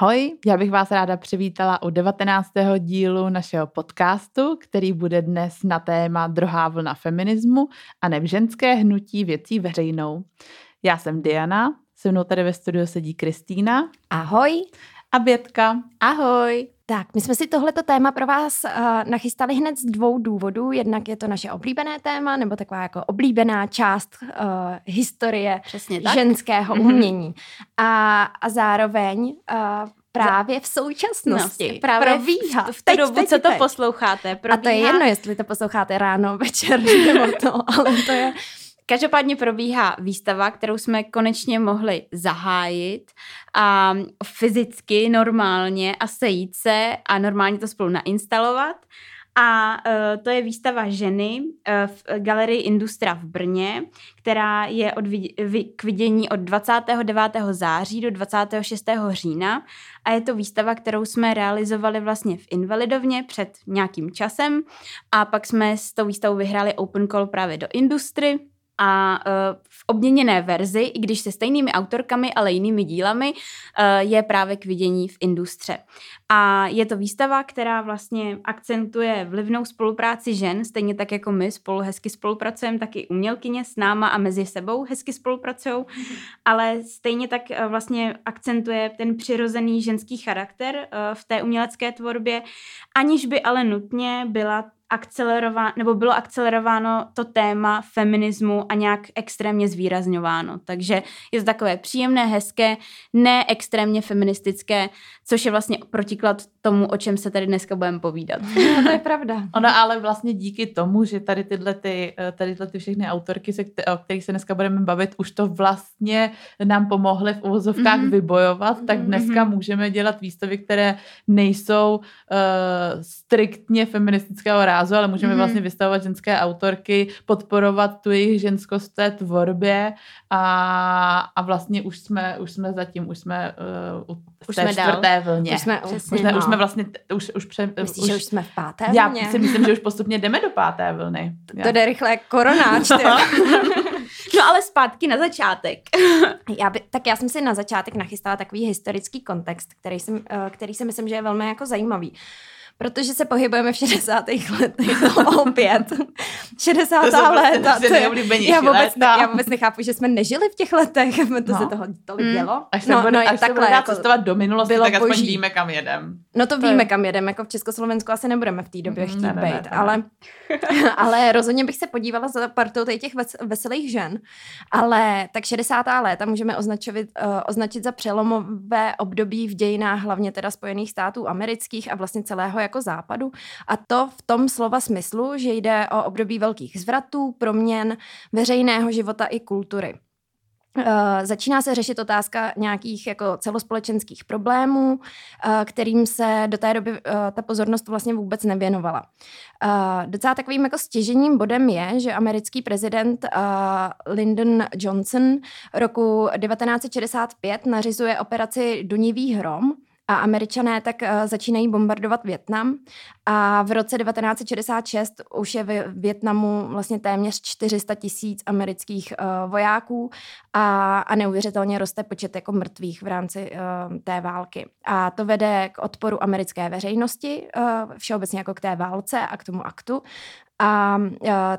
Ahoj, já bych vás ráda přivítala u 19. dílu našeho podcastu, který bude dnes na téma druhá vlna feminismu a ne v ženské hnutí věcí veřejnou. Já jsem Diana, se mnou tady ve studiu sedí Kristýna. Ahoj. A Bětka. Ahoj. Tak, my jsme si tohleto téma pro vás uh, nachystali hned z dvou důvodů. Jednak je to naše oblíbené téma, nebo taková jako oblíbená část uh, historie ženského mm-hmm. umění. A, a zároveň uh, právě v současnosti no, právě probíhá. V, v té dobu, teď, co to teď. posloucháte. Probíhá... A to je jedno, jestli to posloucháte ráno, večer nebo to, ale to je Každopádně probíhá výstava, kterou jsme konečně mohli zahájit a fyzicky, normálně a sejít se a normálně to spolu nainstalovat. A uh, to je výstava ženy uh, v galerii Industra v Brně, která je od vid- k vidění od 29. září do 26. října. A je to výstava, kterou jsme realizovali vlastně v Invalidovně před nějakým časem. A pak jsme s tou výstavou vyhráli Open Call právě do Industry, a uh, v obměněné verzi, i když se stejnými autorkami, ale jinými dílami, uh, je právě k vidění v industře. A je to výstava, která vlastně akcentuje vlivnou spolupráci žen, stejně tak jako my spolu hezky spolupracujeme, tak i umělkyně s náma a mezi sebou hezky spolupracují, ale stejně tak uh, vlastně akcentuje ten přirozený ženský charakter v té umělecké tvorbě, aniž by ale nutně byla akcelerováno, nebo bylo akcelerováno to téma feminismu a nějak extrémně zvýrazňováno. Takže je to takové příjemné, hezké, ne extrémně feministické, což je vlastně protiklad tomu, o čem se tady dneska budeme povídat. No, to je pravda. Ono ale vlastně díky tomu, že tady tyhle, ty, tady tyhle ty všechny autorky, se, o kterých se dneska budeme bavit, už to vlastně nám pomohly v uvozovkách mm-hmm. vybojovat, tak mhm. dneska mm-hmm. můžeme dělat výstavy, které nejsou uh, striktně feministického rázu, ale můžeme mm-hmm. vlastně vystavovat ženské autorky, podporovat tu jejich ženskost v té tvorbě a, a vlastně už jsme, už jsme zatím, už jsme uh, v už té jsme čtvrté dál. vlně. Už jsme, Přesně, už, jsme, no. už jsme vlastně, už, už, pře, Myslíš, už, že už jsme v páté vlně? Já si myslím, že už postupně jdeme do páté vlny. To, to jde rychle koronáč. no ale zpátky na začátek. já by, tak já jsem si na začátek nachystala takový historický kontext, který, jsem, uh, který si myslím, že je velmi jako zajímavý protože se pohybujeme v 60. letech no, opět. 60. to léta. To je, já, vůbec, léta. já vůbec nechápu, že jsme nežili v těch letech, to no. se toho tolik mm. dělo. Až se no, bude, no, až takhle, se jako, cestovat do minulosti, bylo tak aspoň boží. víme, kam jedem. No to, to víme, je... kam jedem. Jako v Československu asi nebudeme v té době mm, chtít ne, ne, být, ne, ale, ale rozhodně bych se podívala za partou těch veselých žen. Ale tak 60. léta můžeme označit, uh, označit za přelomové období v dějinách hlavně teda Spojených států amerických a vlastně celého jako západu. A to v tom slova smyslu, že jde o období velkých zvratů, proměn veřejného života i kultury. Uh, začíná se řešit otázka nějakých jako celospolečenských problémů, uh, kterým se do té doby uh, ta pozornost vlastně vůbec nevěnovala. Docela takovým jako stěžením bodem je, že americký prezident Lyndon Johnson roku 1965 nařizuje operaci Dunivý hrom, a američané tak uh, začínají bombardovat Větnam a v roce 1966 už je ve Větnamu vlastně téměř 400 tisíc amerických uh, vojáků a, a neuvěřitelně roste počet jako mrtvých v rámci uh, té války. A to vede k odporu americké veřejnosti, všeobecně jako k té válce a k tomu aktu. A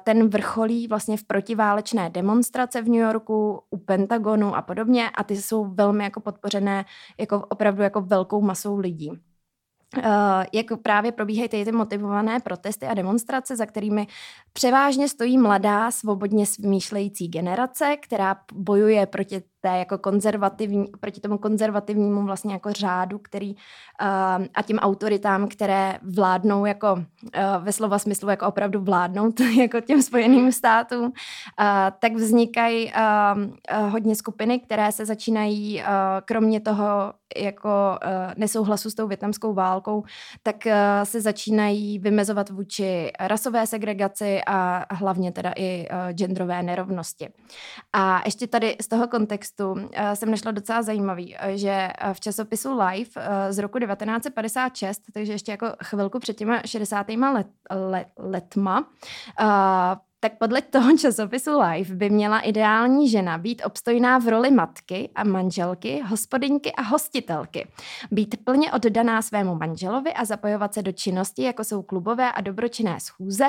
ten vrcholí vlastně v protiválečné demonstrace v New Yorku, u Pentagonu a podobně a ty jsou velmi jako podpořené jako opravdu jako velkou masou lidí. Uh, jak právě probíhají ty, ty motivované protesty a demonstrace, za kterými převážně stojí mladá, svobodně smýšlející generace, která bojuje proti té jako konzervativní, proti tomu konzervativnímu vlastně jako řádu, který uh, a tím autoritám, které vládnou jako uh, ve slova smyslu jako opravdu vládnou jako těm spojeným státům, uh, tak vznikají hodně skupiny, které se začínají kromě toho jako uh, nesouhlasu s tou větnamskou válkou, tak se začínají vymezovat vůči rasové segregaci a hlavně teda i genderové nerovnosti. A ještě tady z toho kontextu textu uh, jsem našla docela zajímavý, uh, že uh, v časopisu Life z roku 1956, takže ještě jako chvilku před těma 60. Let, let, letma, tak podle toho časopisu Life by měla ideální žena být obstojná v roli matky a manželky, hospodyňky a hostitelky. Být plně oddaná svému manželovi a zapojovat se do činnosti, jako jsou klubové a dobročinné schůze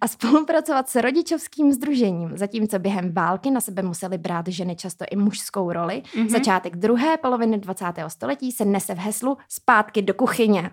a spolupracovat s rodičovským združením, zatímco během války na sebe museli brát ženy často i mužskou roli. Mm-hmm. Začátek druhé poloviny 20. století se nese v heslu zpátky do kuchyně.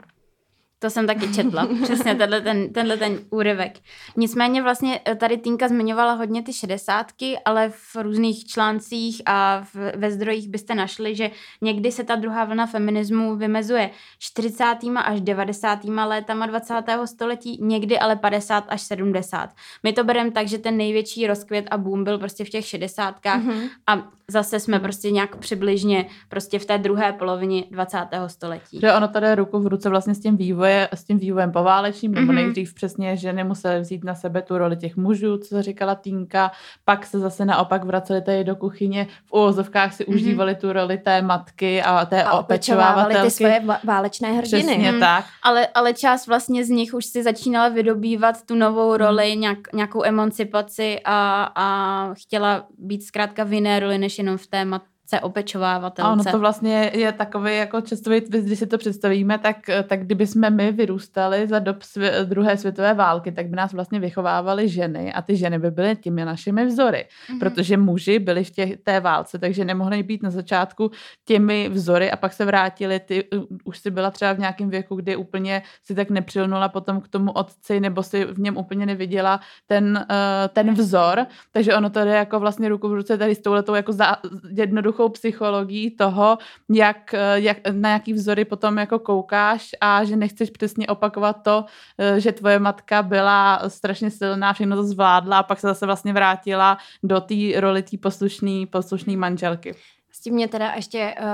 To jsem taky četla, přesně tenhle ten, tenhle ten úryvek. Nicméně vlastně eh, tady Tinka zmiňovala hodně ty šedesátky, ale v různých článcích a v, ve zdrojích byste našli, že někdy se ta druhá vlna feminismu vymezuje 40. až 90. létama 20. století, někdy ale 50 až 70. My to bereme tak, že ten největší rozkvět a boom byl prostě v těch šedesátkách mm-hmm. a zase jsme prostě nějak přibližně prostě v té druhé polovině 20. století. Že ono tady ruku v ruce vlastně s tím vývojem vývoje, s tím vývojem poválečným, nebo mm-hmm. nejdřív přesně ženy musely vzít na sebe tu roli těch mužů, co říkala Týnka, pak se zase naopak vraceli tady do kuchyně, v úvozovkách si mm-hmm. užívali tu roli té matky a té a opečovávatelky. ty svoje válečné hrdiny. Přesně mm. tak. Ale, ale část vlastně z nich už si začínala vydobývat tu novou mhm. roli, mm. nějak, nějakou emancipaci a, a chtěla být zkrátka v jiné roli, než jenom v té mat, se opečovávatelce. A ono to vlastně je takový jako častový když si to představíme, tak, tak kdyby jsme my vyrůstali za dob svě, druhé světové války, tak by nás vlastně vychovávaly ženy a ty ženy by byly těmi našimi vzory, mm-hmm. protože muži byli v těch, té válce, takže nemohli být na začátku těmi vzory a pak se vrátili, ty už si byla třeba v nějakém věku, kdy úplně si tak nepřilnula potom k tomu otci, nebo si v něm úplně neviděla ten, uh, ten vzor, takže ono to jde jako vlastně ruku v ruce tady s touhletou jako za, jednoduchou jednoduchou psychologií toho, jak, jak, na jaký vzory potom jako koukáš a že nechceš přesně opakovat to, eh, že tvoje matka byla strašně silná, všechno to zvládla a pak se zase vlastně vrátila do té roli té poslušné poslušný manželky. S tím mě teda ještě uh,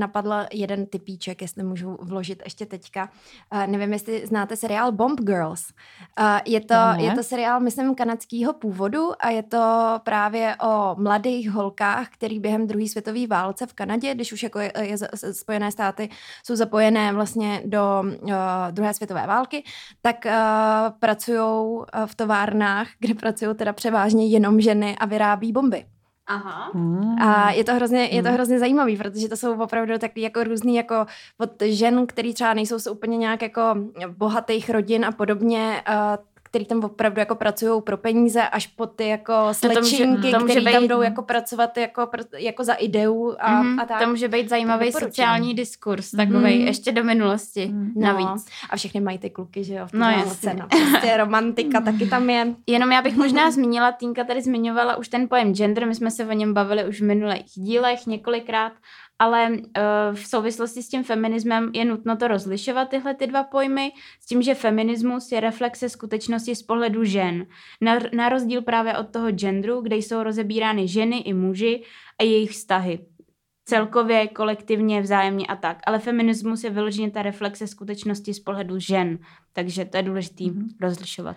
napadl jeden typíček, jestli můžu vložit ještě teďka. Uh, nevím, jestli znáte seriál Bomb Girls. Uh, je, to, je to seriál, myslím, kanadského původu a je to právě o mladých holkách, který během druhé světové válce v Kanadě, když už jako je, je, Spojené státy jsou zapojené vlastně do uh, druhé světové války, tak uh, pracují v továrnách, kde pracují teda převážně jenom ženy a vyrábí bomby. Aha. Hmm. A je to hrozně, je to hmm. hrozně zajímavý, protože to jsou opravdu takový jako různý jako od žen, který třeba nejsou z úplně nějak jako bohatých rodin a podobně, uh, který tam opravdu jako pracují pro peníze, až po ty jako slečinky, no, které tam jdou jako pracovat jako, jako za ideu a, mm-hmm, a tak. To může být zajímavý sociální diskurs, takový mm. ještě do minulosti mm. navíc. A všechny mají ty kluky, že jo, v no, no, prostě romantika taky tam je. Jenom já bych možná zmínila, Týnka tady zmiňovala už ten pojem gender, my jsme se o něm bavili už v minulých dílech několikrát ale uh, v souvislosti s tím feminismem je nutno to rozlišovat, tyhle ty dva pojmy, s tím, že feminismus je reflexe skutečnosti z pohledu žen. Na, na rozdíl právě od toho genderu, kde jsou rozebírány ženy i muži a jejich vztahy. Celkově, kolektivně, vzájemně a tak. Ale feminismus je vyloženě ta reflexe skutečnosti z pohledu žen. Takže to je důležité mm-hmm. rozlišovat.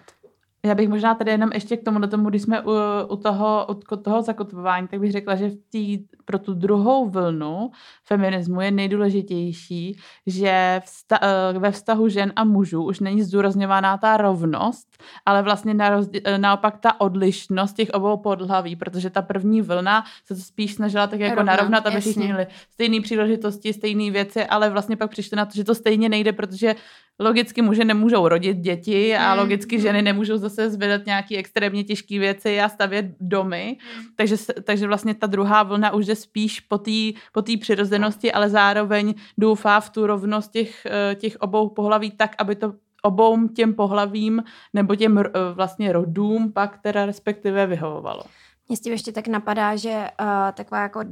Já bych možná tady jenom ještě k tomu, do tomu když jsme u, u, toho, u toho zakotvování, tak bych řekla, že v tý, pro tu druhou vlnu feminismu je nejdůležitější, že vsta, eh, ve vztahu žen a mužů už není zdůrazňována ta rovnost, ale vlastně na rozdě, eh, naopak ta odlišnost těch obou podhlaví, protože ta první vlna se to spíš snažila tak jako Rovna, narovnat, aby všichni měli stejné příležitosti, stejné věci, ale vlastně pak přišli na to, že to stejně nejde, protože logicky muže nemůžou rodit děti a mm. logicky ženy nemůžou zase zvedat nějaké extrémně těžké věci a stavět domy. Mm. Takže, takže vlastně ta druhá vlna už jde spíš po té po přirozenosti, ale zároveň doufá v tu rovnost těch, eh, těch obou pohlaví tak, aby to obou těm pohlavím nebo těm eh, vlastně rodům pak teda respektive vyhovovalo. Mě s tím ještě tak napadá, že uh, taková jako uh,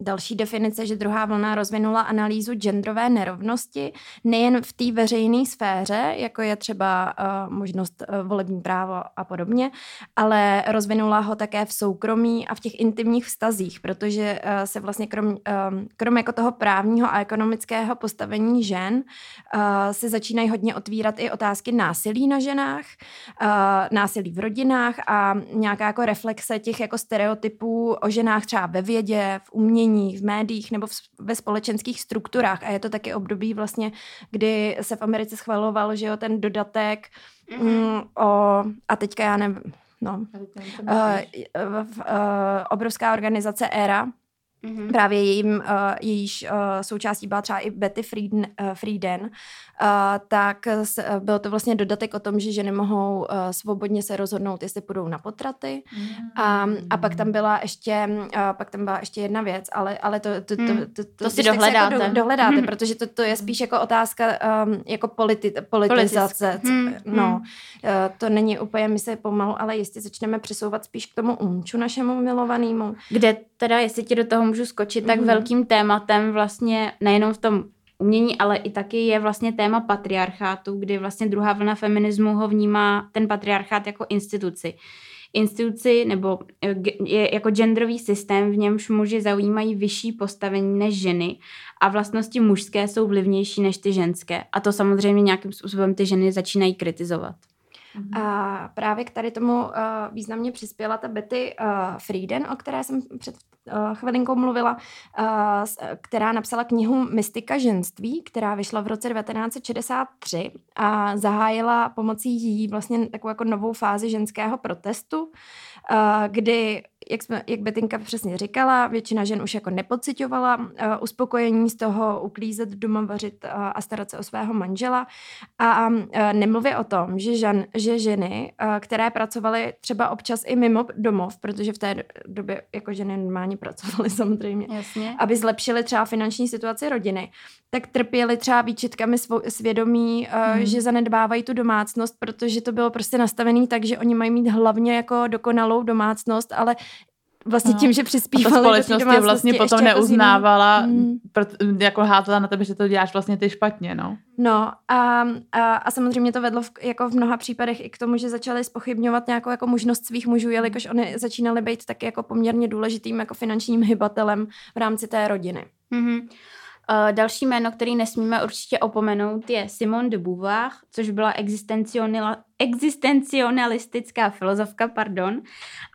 další definice, že druhá vlna rozvinula analýzu genderové nerovnosti nejen v té veřejné sféře, jako je třeba uh, možnost uh, volební právo a podobně, ale rozvinula ho také v soukromí a v těch intimních vztazích, protože uh, se vlastně krom, uh, krom jako toho právního a ekonomického postavení žen uh, se začínají hodně otvírat i otázky násilí na ženách, uh, násilí v rodinách a nějaká jako reflexe těch jako stereotypů o ženách třeba ve vědě, v umění, v médiích nebo v, ve společenských strukturách. A je to taky období vlastně, kdy se v Americe schvaloval, že jo, ten dodatek mm-hmm. o, a teďka já nevím, No. Uh, uh, uh, obrovská organizace ERA, Mm-hmm. Právě jejím, uh, jejíž uh, součástí byla třeba i Betty Frieden, uh, Frieden uh, tak s, uh, byl to vlastně dodatek o tom, že ženy mohou uh, svobodně se rozhodnout, jestli půjdou na potraty. Mm-hmm. A, a pak tam byla ještě, uh, pak tam byla ještě jedna věc, ale, ale to, to, to, mm. to, to, to si dohledáte. Jako do, dohledáte, mm. protože to, to je spíš jako otázka um, jako politi, politizace. Mm. No, mm. uh, to není úplně, my se pomalu, ale jistě začneme přesouvat spíš k tomu umču našemu milovanému. Kde teda, jestli ti do toho můžu skočit, tak mm-hmm. velkým tématem vlastně nejenom v tom umění, ale i taky je vlastně téma patriarchátu, kdy vlastně druhá vlna feminismu ho vnímá ten patriarchát jako instituci. Instituci nebo eh, je jako genderový systém, v němž muži zaujímají vyšší postavení než ženy a vlastnosti mužské jsou vlivnější než ty ženské. A to samozřejmě nějakým způsobem ty ženy začínají kritizovat. Mm-hmm. A právě k tady tomu uh, významně přispěla ta Betty uh, Frieden, o které jsem před uh, chvilinkou mluvila, uh, která napsala knihu Mystika ženství, která vyšla v roce 1963 a zahájila pomocí jí vlastně takovou jako novou fázi ženského protestu, uh, kdy jak, jsme, jak Betinka přesně říkala, většina žen už jako nepocitovala uh, uspokojení z toho uklízet doma, vařit uh, a starat se o svého manžela. A uh, nemluvě o tom, že, žen, že ženy, uh, které pracovaly třeba občas i mimo domov, protože v té době jako ženy normálně pracovaly samozřejmě, Jasně. aby zlepšily třeba finanční situaci rodiny, tak trpěly třeba výčitkami svou, svědomí, uh, hmm. že zanedbávají tu domácnost, protože to bylo prostě nastavené tak, že oni mají mít hlavně jako dokonalou domácnost, ale vlastně no. tím, že přispívali a ta společnost je vlastně potom jako neuznávala, jako hmm. jako házela na tebe, že to děláš vlastně ty špatně, no. No a, a, a samozřejmě to vedlo v, jako v mnoha případech i k tomu, že začaly spochybňovat nějakou jako možnost svých mužů, jelikož oni začínaly být taky jako poměrně důležitým jako finančním hybatelem v rámci té rodiny. Mm-hmm. Uh, další jméno, který nesmíme určitě opomenout, je Simone de Beauvoir, což byla existencionalistická filozofka, pardon,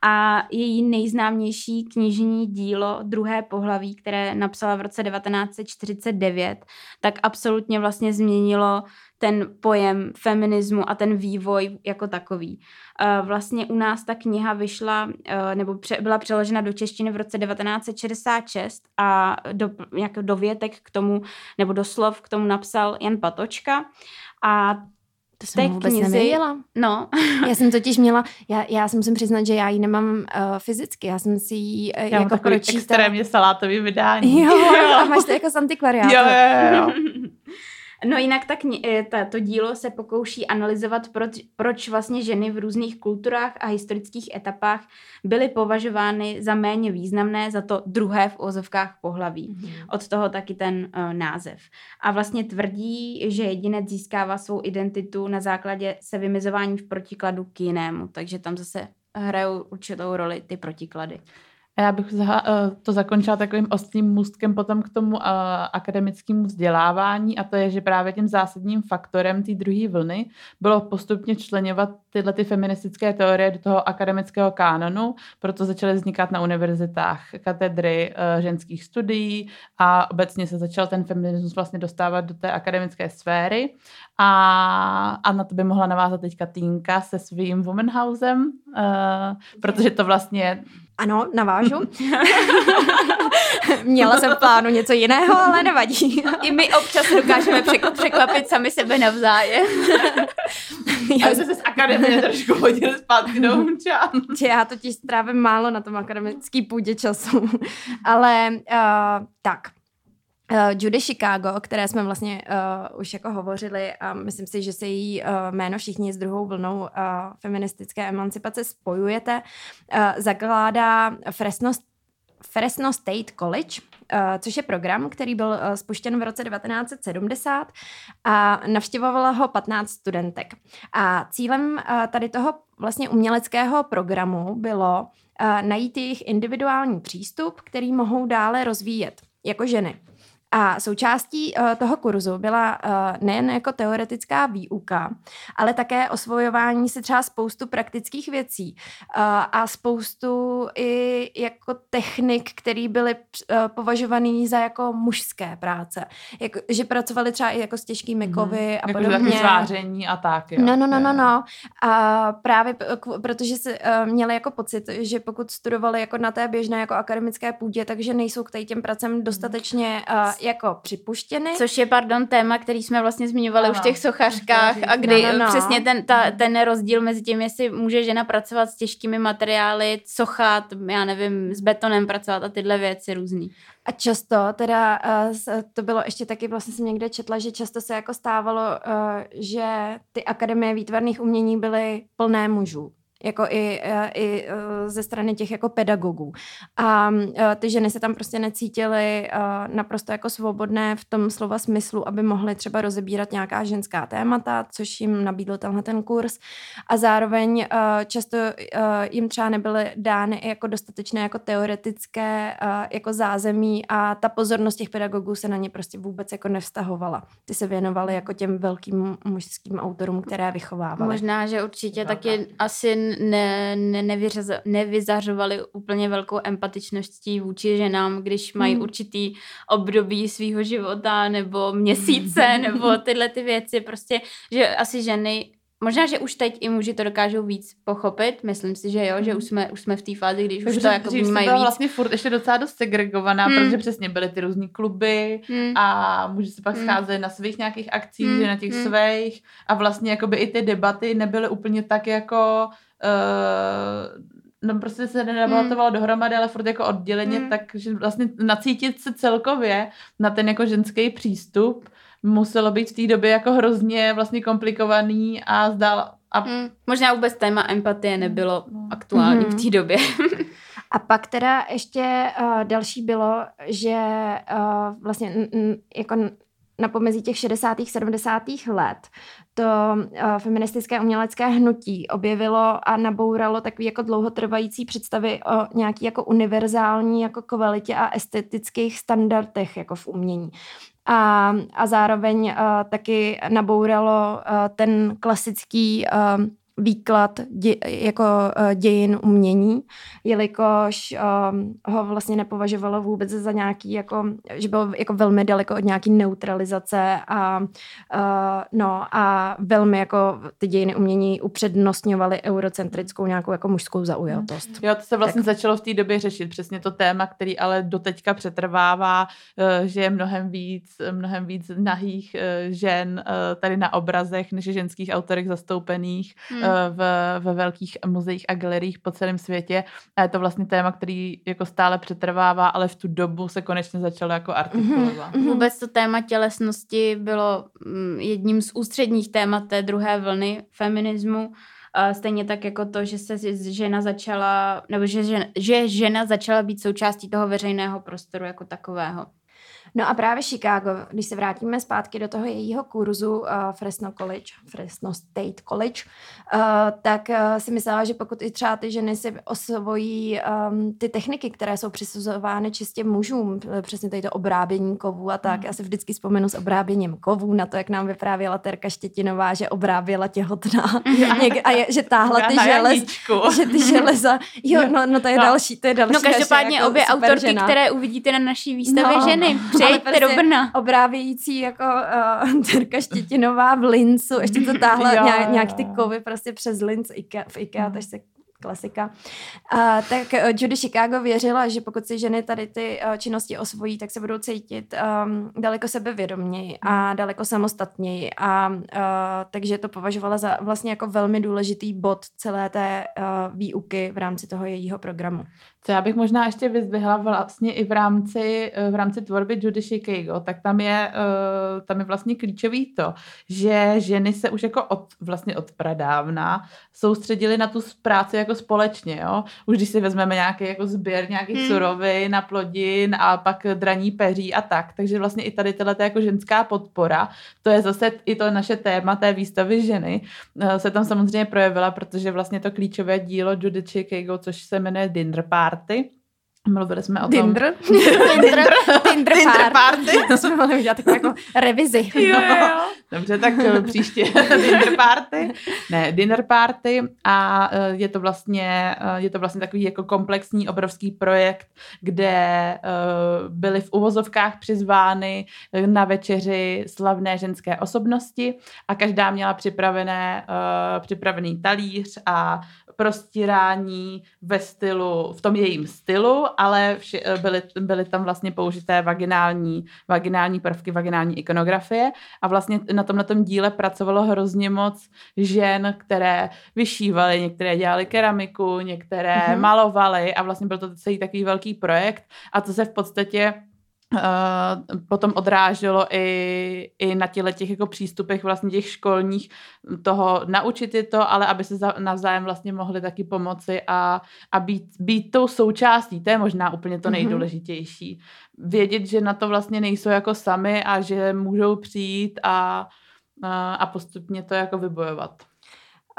a její nejznámější knižní dílo Druhé pohlaví, které napsala v roce 1949, tak absolutně vlastně změnilo ten pojem feminismu a ten vývoj jako takový. Vlastně u nás ta kniha vyšla, nebo byla přeložena do češtiny v roce 1966 a do, jako dovětek k tomu, nebo doslov k tomu napsal Jan Patočka. A to jsem vůbec knizi, nevěděla. No. já jsem totiž měla, já, já si musím přiznat, že já ji nemám uh, fyzicky, já jsem si ji uh, já jako pročítala. extrémně salátový vydání. Jo, jo. a máš to jako z antikvariátu. Jo, jo, jo. No jinak tak eh, ta, to dílo se pokouší analyzovat, proč, proč vlastně ženy v různých kulturách a historických etapách byly považovány za méně významné, za to druhé v ozovkách pohlaví. Mm-hmm. Od toho taky ten uh, název. A vlastně tvrdí, že jedinec získává svou identitu na základě se vymizování v protikladu k jinému. Takže tam zase hrajou určitou roli ty protiklady. A já bych eh, to zakončila takovým ostrým můstkem potom k tomu eh, akademickému vzdělávání a to je, že právě tím zásadním faktorem té druhé vlny bylo postupně členovat tyhle ty feministické teorie do toho akademického kánonu, proto začaly vznikat na univerzitách katedry eh, ženských studií a obecně se začal ten feminismus vlastně dostávat do té akademické sféry. A, a na to by mohla navázat teďka Týnka se svým Womanhousem, protože to vlastně ano, navážu. Měla jsem v plánu něco jiného, ale nevadí. I my občas dokážeme překvapit sami sebe navzájem. Já jsem se z akademie trošku hodil zpátky do Hunčan. Já totiž strávím málo na tom akademický půdě času. ale uh, tak, Uh, Judy Chicago, o které jsme vlastně uh, už jako hovořili a myslím si, že se její uh, jméno všichni s druhou vlnou uh, feministické emancipace spojujete, uh, zakládá Fresno, Fresno State College, uh, což je program, který byl uh, spuštěn v roce 1970 a navštěvovalo ho 15 studentek. A cílem uh, tady toho vlastně uměleckého programu bylo najít jejich individuální přístup, který mohou dále rozvíjet jako ženy A součástí uh, toho kurzu byla uh, nejen jako teoretická výuka, ale také osvojování si třeba spoustu praktických věcí uh, a spoustu i jako technik, které byly uh, považované za jako mužské práce. Jako, že pracovali třeba i jako s těžkými mhm. kovy mm-hmm. a jako podobně. zváření a tak. Jo. No, no, no, no, no. A právě protože si uh, měli jako pocit, že pokud studovali jako na té běžné jako akademické půdě, takže nejsou k těm pracem dostatečně uh, jako připuštěny. Což je, pardon, téma, který jsme vlastně zmiňovali ano, už v těch sochařkách a kdy no, no, no. přesně ten, ta, ten rozdíl mezi tím, jestli může žena pracovat s těžkými materiály, sochat, já nevím, s betonem pracovat a tyhle věci různý. A často teda, uh, to bylo ještě taky, vlastně jsem někde četla, že často se jako stávalo, uh, že ty akademie výtvarných umění byly plné mužů jako i, e, i e, ze strany těch jako pedagogů. A e, ty ženy se tam prostě necítily naprosto jako svobodné v tom slova smyslu, aby mohly třeba rozebírat nějaká ženská témata, což jim nabídl tenhle ten kurz. A zároveň často jim třeba nebyly dány jako dostatečné jako teoretické jako zázemí a ta pozornost těch pedagogů se na ně prostě vůbec jako nevztahovala. Ty se věnovaly jako těm velkým mužským autorům, které vychovávaly. Možná, že určitě taky asi ne, ne, nevyřaz, nevyzařovali úplně velkou empatičností vůči ženám, když mají hmm. určitý období svého života nebo měsíce nebo tyhle ty věci. Prostě, že asi ženy Možná, že už teď i muži to dokážou víc pochopit, myslím si, že jo, že už jsme, už jsme v té fázi, když už to jako vnímají víc. vlastně furt ještě docela dost segregovaná, hmm. protože přesně byly ty různý kluby hmm. a muži se pak hmm. scházeli na svých nějakých akcích, hmm. že na těch hmm. svých a vlastně jakoby i ty debaty nebyly úplně tak jako uh, no prostě se nedebatovalo hmm. dohromady, ale furt jako odděleně, hmm. takže vlastně nacítit se celkově na ten jako ženský přístup muselo být v té době jako hrozně vlastně komplikovaný a zdál a... Hmm. Možná vůbec téma empatie nebylo no. aktuální hmm. v té době. A pak teda ještě uh, další bylo, že uh, vlastně n- jako na pomezí těch 60. 70. let to uh, feministické umělecké hnutí objevilo a nabouralo takový jako dlouhotrvající představy o nějaký jako univerzální jako kvalitě a estetických standardech jako v umění. A, a zároveň uh, taky nabouralo uh, ten klasický uh, výklad dě, jako uh, dějin umění, jelikož uh, ho vlastně nepovažovalo vůbec za nějaký, jako, že byl jako velmi daleko od nějaký neutralizace a, uh, no, a velmi jako ty dějiny umění upřednostňovaly eurocentrickou nějakou jako mužskou zaujatost. Jo, to se vlastně tak. začalo v té době řešit, přesně to téma, který ale doteďka přetrvává, že je mnohem víc, mnohem víc nahých žen tady na obrazech, než ženských autorek zastoupených. Hmm v, ve velkých muzeích a galeriích po celém světě. A je to vlastně téma, který jako stále přetrvává, ale v tu dobu se konečně začalo jako artikulovat. Mm-hmm. Vůbec to téma tělesnosti bylo mm, jedním z ústředních témat té druhé vlny feminismu. Stejně tak jako to, že se žena začala, nebo že, že žena začala být součástí toho veřejného prostoru jako takového. No a právě Chicago, když se vrátíme zpátky do toho jejího kurzu uh, Fresno College, Fresno State College, uh, tak uh, si myslela, že pokud i třeba ty ženy si osvojí um, ty techniky, které jsou přisuzovány čistě mužům, přesně tady to obrábění kovů a tak, mm. já si vždycky vzpomenu s obráběním kovů na to, jak nám vyprávěla Terka Štětinová, že obráběla těhotná a je, že táhla ty želez, že ty železa, jo, no, no to je no. další, to je další. No každopádně jako obě autorky, žena. které uvidíte na naší výstavě no. ženy, Přijďte prostě do Brna. Obrávějící jako uh, Terka Štětinová v Lincu, ještě to táhla nějak, nějak ty kovy prostě přes Linz Ikea, v IKEA, mm. takže se klasika. A, tak uh, Judy Chicago věřila, že pokud si ženy tady ty uh, činnosti osvojí, tak se budou cítit um, daleko sebevědoměji a daleko samostatněji. A uh, takže to považovala za vlastně jako velmi důležitý bod celé té uh, výuky v rámci toho jejího programu. Co já bych možná ještě vyzvihla vlastně i v rámci, v rámci tvorby Judy Chicago, tak tam je, tam je vlastně klíčový to, že ženy se už jako od, vlastně od pradávna soustředily na tu práci jako společně, jo. Už když si vezmeme nějaký jako sběr nějakých hmm. surovin a plodin a pak draní peří a tak, takže vlastně i tady tato jako ženská podpora, to je zase i to naše téma té výstavy ženy, se tam samozřejmě projevila, protože vlastně to klíčové dílo Judy Chicago, což se jmenuje Dinner Party, Mluvili jsme o tom. Tinder. Tinder, Tinder, Tinder party. To jsme mohli udělat takovou jako revizi. Jo, jo. Dobře, tak eh, příště dinner party. Ne, dinner party a eh, je to vlastně, eh, je to vlastně takový jako komplexní obrovský projekt, kde byly v uvozovkách přizvány na večeři slavné ženské osobnosti a každá měla připravené, připravený talíř a prostírání ve stylu, v tom jejím stylu, ale vši, eh, byly, byly tam vlastně použité vaginální, vaginální prvky, vaginální ikonografie a vlastně na tomhle tom díle pracovalo hrozně moc žen, které vyšívaly, některé dělali keramiku, některé Mhm. mm-hmm. malovaly a vlastně byl to celý takový velký projekt a to se v podstatě Uh, potom odráželo i, i na těle těch jako přístupech vlastně těch školních toho naučit je to, ale aby se za, navzájem vlastně mohli taky pomoci a, a být, být tou součástí, to je možná úplně to Mhm. nejdůležitější. Vědět, že na to vlastně nejsou jako sami a že můžou přijít a, a, a postupně to jako vybojovat.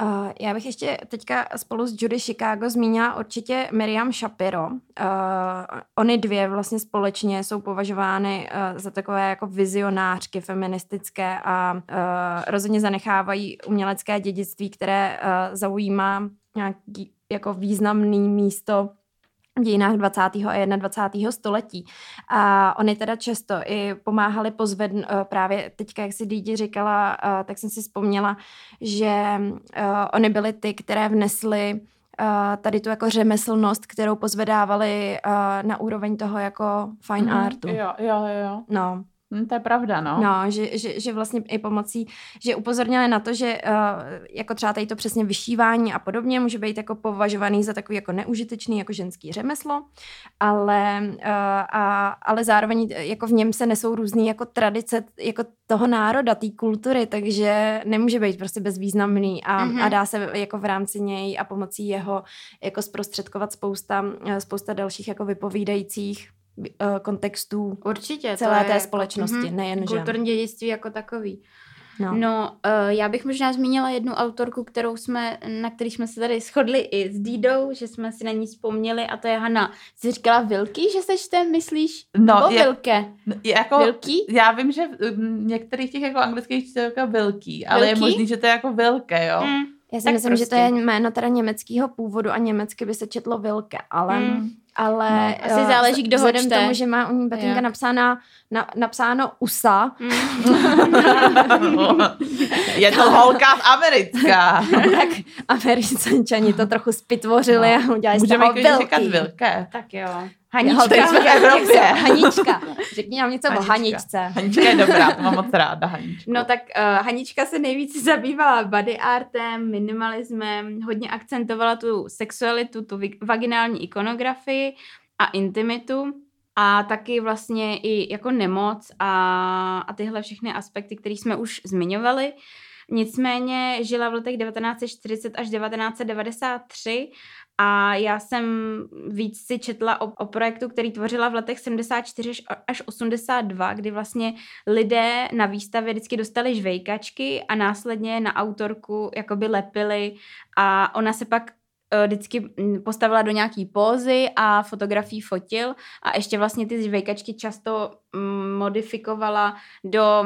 Uh, já bych ještě teďka spolu s Judy Chicago zmínila určitě Miriam Shapiro. Uh, oni dvě vlastně společně jsou považovány uh, za takové jako vizionářky feministické a uh, rozhodně zanechávají umělecké dědictví, které uh, zaujímá nějaký jako významný místo dějinách 20. a 21. století. A oni teda často i pomáhali pozvedn, eh, právě teďka, jak si Dídi říkala, eh, tak jsem si vzpomněla, že eh, oni byly ty, které vnesly tady tu jako řemeslnost, kterou pozvedávali na úroveň toho jako fine Mhm, artu. Jo, jo, jo. No, Hm, to je pravda, no. No, že, že, že vlastně i pomocí, že upozornili na to, že uh, jako třeba tady to přesně vyšívání a podobně může být jako považovaný za takový jako neužitečný jako ženský řemeslo, ale, uh, a, ale zároveň jako v něm se nesou různý jako tradice jako toho národa, té kultury, takže nemůže být prostě bezvýznamný a, Mhm. mm-hmm. a dá se jako v rámci něj a pomocí jeho jako zprostředkovat spousta, eh, spousta dalších jako vypovídajících kontextů Určitě. celé je té jako- společnosti, mhm, nejen. Kulturní dědictví jako takový. No. No, uh, já bych možná zmínila jednu autorku, kterou jsme, na který jsme se tady shodli i s Dídou, že jsme si na ní vzpomněli a to je Hanna. Jsi říkala Vilky, že seš ten, myslíš? No, Nebo je- Vilke? Jako, Vilký? Já vím, že v některých těch jako anglických čtete jako velký, ale je Vilký? možný, že to je jako velké, jo. Mm. Já si Tak myslím, že to prostě. je jméno teda německého původu a německy by se četlo Vilke, ale, Mm. Ale No, asi eh, záleží, kdo ho čte. tomu, že má u ní batinka Jak? napsána, na, napsáno USA, je to holka z americká. tak američani to trochu spitvořili No. a udělali z Můžeme toho klidně říkat velké. Tak jo. Hanička. Teď jsme v Evropě. Hanička. Řekni nám něco o Hanička. Haničce. Hanička je dobrá, to mám moc ráda, Haničku. No tak uh, Hanička se nejvíc zabývala body artem, minimalismem, hodně akcentovala tu sexualitu, tu vaginální ikonografii a intimitu a taky vlastně i jako nemoc a, a tyhle všechny aspekty, které jsme už zmiňovali. Nicméně žila v letech 1940 až 1993 a já jsem víc si četla o, o projektu, který tvořila v letech 74 až- až 82, kdy vlastně lidé na výstavě vždycky dostali žvejkačky a následně na autorku jakoby lepili a ona se pak eh, vždycky postavila do nějaký pózy a fotografii fotil a ještě vlastně ty žvejkačky často mm, modifikovala do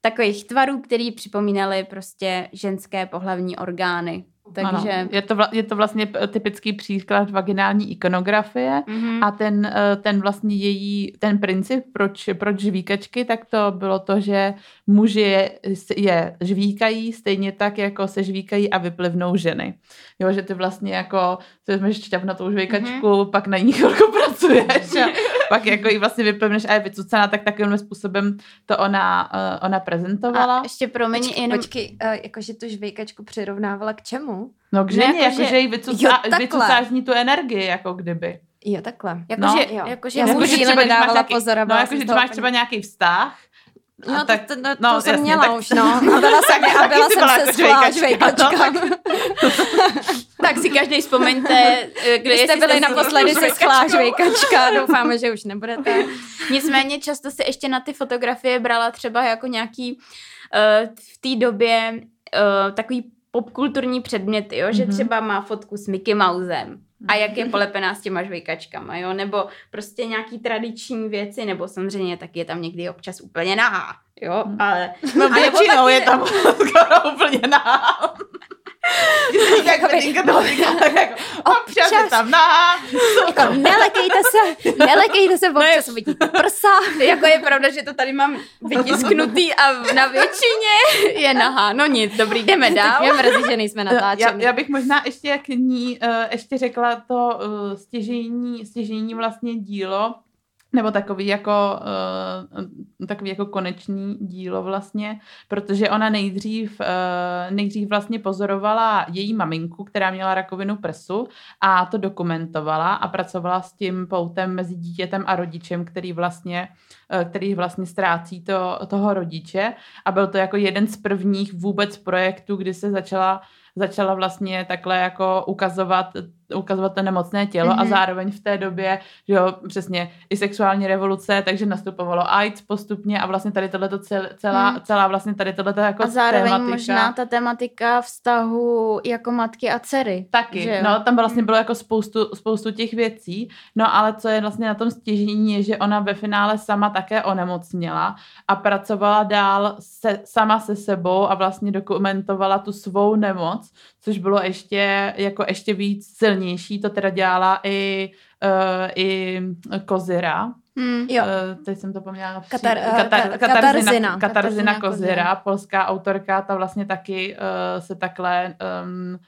takových tvarů, který připomínaly prostě ženské pohlavní orgány. Takže... Ano, je, to vla, je to vlastně typický příklad vaginální ikonografie Mhm. a ten, eh, ten vlastně její, ten princip, proč, proč žvíkačky, tak to bylo to, že muži je, je žvíkají stejně tak, jako se žvíkají a vyplivnou ženy. Jo, že ty vlastně jako, ty vezmeš šťavnatou žvíkačku, mm-hmm. pak na ní chvilku pracuješ a pak jako ji vlastně vyplivneš a je vycucaná, tak takovým způsobem to ona, eh, ona prezentovala. A ještě promiň, Počkej, jenom... počkej uh, jakože tu žvejkačku přirovnávala k čemu? No k Ne, ženě, jako, jako, že- že jí vycucá, vycucáš ní tu energii, jako kdyby. Jo, takhle. Jakože, jo. jakože Já jsem chvíli když máš nedávala nějaký, pozor a no, jako, že máš třeba nějaký vztah, No, a to, tak- to, no, no, to jsem jasně, měla tak- už, no. A byla jsem, a byla jsem byla se jako žvejkačka, žvejkačka. tak si každý vzpomeňte, eh, kde Když jste byli si naposledy se schlá žvejkačka, doufáme, že už nebudete. Nicméně často se ještě na ty fotografie brala třeba jako nějaký uh, v té době uh, takový popkulturní předměty, jo? že Mhm. třeba má fotku s Mickey Mousem a jak je polepená s těma žvejkačkama, jo? nebo prostě nějaký tradiční věci, nebo samozřejmě taky je tam někdy občas úplně nahá, jo, Mhm. ale... No většinou taky- je tam skoro úplně nahá. Jak Petinka to jako, občas Občas. tam nahá. Jako nelekejte se, nelekejte se, občas uvidíte prsa. Jako je pravda, že to tady mám vytisknutý a na většině je nahá. No nic, dobrý, jdeme dál. mě mrzí, že nejsme Já, natáčeni. já bych možná ještě k ní uh, ještě řekla to uh, stěžení, stěžení vlastně dílo, nebo takový jako, uh, takový jako konečný dílo vlastně, protože ona nejdřív, uh, nejdřív vlastně pozorovala její maminku, která měla rakovinu prsu a to dokumentovala a pracovala s tím poutem mezi dítětem a rodičem, který vlastně, uh, který vlastně ztrácí to, toho rodiče. A byl to jako jeden z prvních vůbec projektů, kdy se začala začala vlastně takhle jako ukazovat, ukazovat to nemocné tělo mm-hmm. a Mhm. zároveň v té době, že jo, přesně i sexuální revoluce, takže nastupovalo AIDS postupně a vlastně tady tohleto cel, celá, Hmm. celá vlastně tady tohleto jako A zároveň tématika. možná ta tematika vztahu jako matky a dcery. Taky, no, tam vlastně bylo jako spoustu, spoustu těch věcí, no ale co je vlastně na tom stěžení, je, že ona ve finále sama také onemocněla a pracovala dál se, sama se sebou a vlastně dokumentovala tu svou nemoc, což bylo ještě, jako ještě víc silnější, to teda dělala i, uh, i Kozira, Hmm. Jo. Uh, teď jsem to poměla. Katar- Katar, eh, katar, ka- Katarzina, Katarzina. Katarzina Katarzina Kozira, polská autorka, ta vlastně taky uh, se takhle um,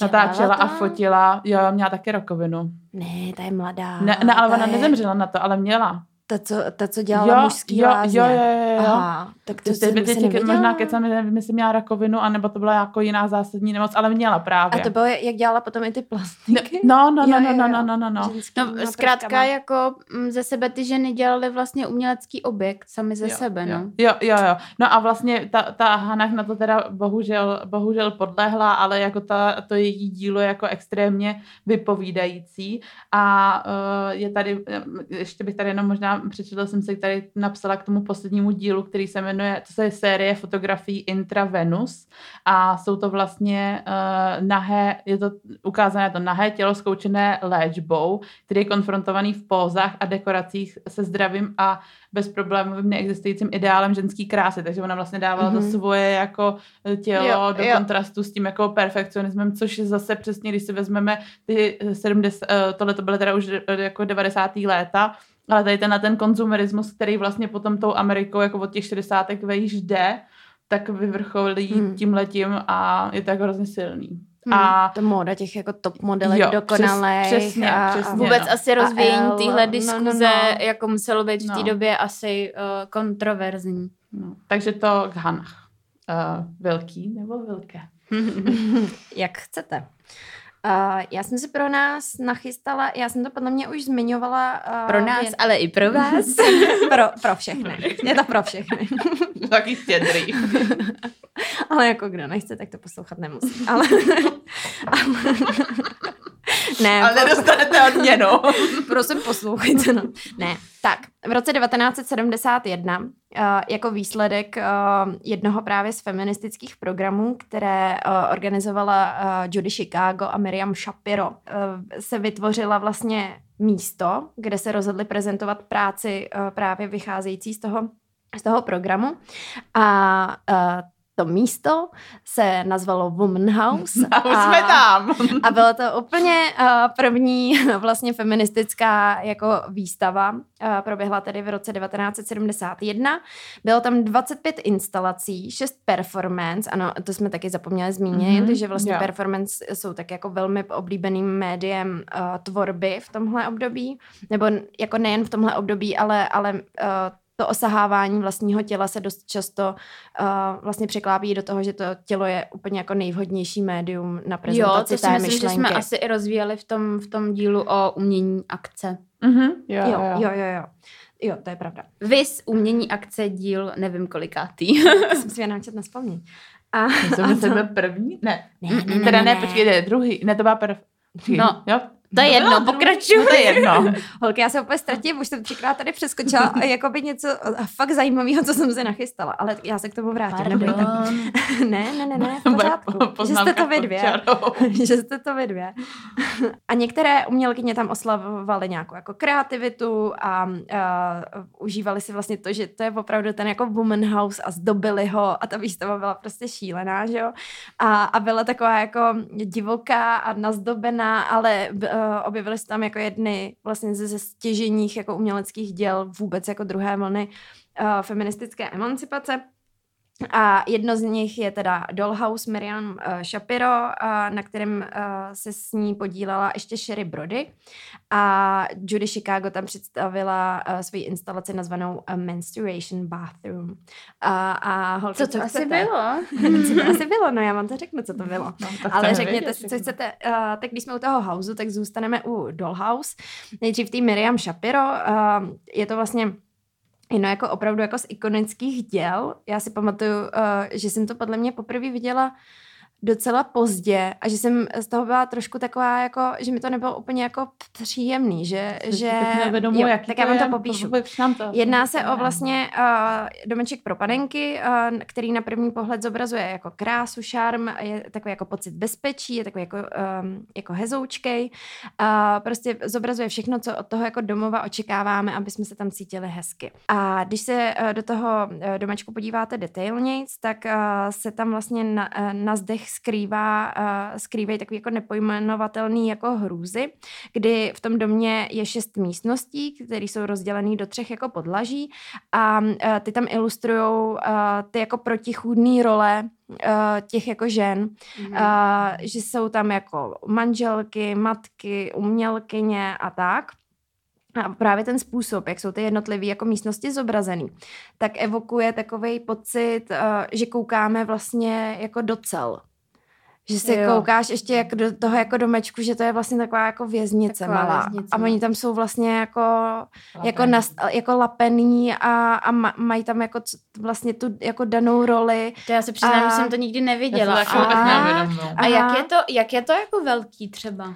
natáčela a fotila. Jo, měla taky rakovinu. Ne, ta je mladá. Ne, ne ale ta ona je- nezemřela na to, ale měla. Ta, co, ta, co dělala mužský jo, lázně. jo, jo, jo, jo. Aha, tak to Ty jsem, teď nevěděla. možná kecám, nevím, jestli měla rakovinu, anebo to byla jako jiná zásadní nemoc, ale měla právě. A to bylo, jak dělala potom i ty plastiky? No, no, no, Jo, no, jo, no, jo. no, no, no, no. Ženskýma No, zkrátka prskama. jako mm, ze sebe ty ženy dělaly vlastně umělecký objekt sami ze Jo, sebe, jo. no. Jo, jo, jo. No a vlastně ta, ta Hanach na to teda bohužel, bohužel podlehla, ale jako ta, to její dílo je jako extrémně vypovídající a uh, je tady, eh, ještě bych tady jenom možná přečetla jsem si tady napsala k tomu poslednímu dílu, který se jmenuje, to je série fotografií Intravenus a jsou to vlastně uh, nahé, je to ukázané to nahé tělo zkoučené léčbou, který je konfrontovaný v pózách a dekoracích se zdravým a bezproblémovým neexistujícím ideálem ženský krásy, takže ona vlastně dávala mm-hmm. to svoje jako tělo Jo, do jo. kontrastu s tím jako perfekcionismem, což je zase přesně, když si vezmeme ty 70, eh, tohle to byly teda už eh, jako 90. léta, ale tady ten na ten konzumerismus, který vlastně potom tou Amerikou jako od těch 60. vejš jde, tak vyvrcholí Hmm. hmm. tímhletím a je to jako hrozně silný. Hmm, A to móda těch jako top modelek Jo, dokonalých. přes- přesně, a, přesně. A, Vůbec no. asi rozvíjení téhle no, diskuze no, no. jako muselo být v té No. době asi uh, kontroverzní. no, takže to k Hanach. Uh, velký nebo velké? Jak chcete. Uh, já jsem si pro nás nachystala, já jsem to podle mě už zmiňovala. Uh, Pro nás, ale i pro vás. pro, pro všechny. Je to pro všechny. Taky štědrý. Ale jako kdo nechce, tak to poslouchat nemusí. Ale, ale ne, Ale nedostanete odměnu. prosím poslouchejte. No. Ne, tak v roce 1971 uh, jako výsledek uh, jednoho právě z feministických programů, které uh, organizovala uh, Judy Chicago a Miriam Shapiro, uh, se vytvořila vlastně místo, kde se rozhodli prezentovat práci uh, právě vycházející z toho, z toho programu. A uh, to místo se nazvalo Woman House. A už jsme tam. A byla to úplně uh, první vlastně feministická jako výstava. Uh, proběhla tedy v roce 1971. Bylo tam 25 instalací, 6 performance. Ano, to jsme taky zapomněli zmínit, Mhm, že vlastně jo. performance jsou tak jako velmi oblíbeným médiem uh, tvorby v tomhle období. Nebo jako nejen v tomhle období, ale, ale uh, to osahávání vlastního těla se dost často uh, vlastně překlápí do toho, že to tělo je úplně jako nejvhodnější médium na jo, prezentaci to si té myslím, že myšlenky. jsme asi i rozvíjeli v tom, v tom dílu o umění akce. Mhm, jo, Jo, jo, jo, jo. Jo, to je pravda. Vys umění akce díl nevím kolikátý. Jsem si jenom chtěla naspomnět. A, jsme a se to- byl první? Ne. Ne, ne, ne, Teda ne, ne, ne. počkejte, druhý. Ne, to byla prv... Počkej, No. Jo? To je jedno, pokračuj. To je jedno. Holky, já se úplně ztratím, už jsem třikrát tady přeskočila a jako by něco fakt zajímavého, co jsem se nachystala, ale já se k tomu vrátím. ne, ne, ne, ne, v pořádku. Že jste to vy dvě. že jste to vy dvě. a některé umělkyně tam oslavovaly nějakou jako kreativitu a uh, užívali si vlastně to, že to je opravdu ten jako woman house a zdobili ho a ta výstava byla prostě šílená, že jo. A, a byla taková jako divoká a nazdobená, ale uh, objevily se tam jako jedny vlastně ze stěženích jako uměleckých děl vůbec jako druhé vlny uh, feministické emancipace. A jedno z nich je teda Dollhouse Miriam uh, Shapiro, uh, na kterém uh, se s ní podílela ještě Sherry Brody. A Judy Chicago tam představila svoji instalaci nazvanou A Menstruation Bathroom. Uh, a holky, co to asi chcete? bylo? co to asi bylo? No já vám to řeknu, co to bylo. No, Ale řekněte si, co chcete. Uh, tak když jsme u toho houseu, tak zůstaneme u Dollhouse. Nejdřív tý Miriam Shapiro. Uh, je to vlastně No jako opravdu jako z ikonických děl. Já si pamatuju, uh, že jsem to podle mě poprvé viděla docela pozdě a že jsem z toho byla trošku taková, jako, že mi to nebylo úplně jako příjemný, že... že nevědomu, jo, tak já vám to popíšu. To. Jedná se o vlastně uh, domeček pro panenky, uh, který na první pohled zobrazuje jako krásu, šarm, je takový jako pocit bezpečí, je takový jako, um, jako hezoučkej. Uh, prostě zobrazuje všechno, co od toho jako domova očekáváme, aby jsme se tam cítili hezky. A když se uh, do toho uh, domečku podíváte detailněji, tak uh, se tam vlastně na, uh, na zdech skrývá, uh, skrývají takový jako nepojmenovatelný jako hrůzy, kdy v tom domě je šest místností, které jsou rozdělené do třech jako podlaží a uh, ty tam ilustrují uh, ty jako protichůdné role uh, těch jako žen, mm-hmm. uh, že jsou tam jako manželky, matky, umělkyně a tak. A právě ten způsob, jak jsou ty jednotlivé jako místnosti zobrazený, tak evokuje takový pocit, že koukáme vlastně jako do cel. Že si jo. koukáš ještě jak do toho jako domečku, že to je vlastně taková jako věznice taková malá. Věznice. A oni tam jsou vlastně jako, jako, nas, jako lapený a, a mají tam jako vlastně tu jako danou roli. To já se přiznám, a... že jsem to nikdy neviděla. a, a, a jak je, to, jak je to jako velký třeba?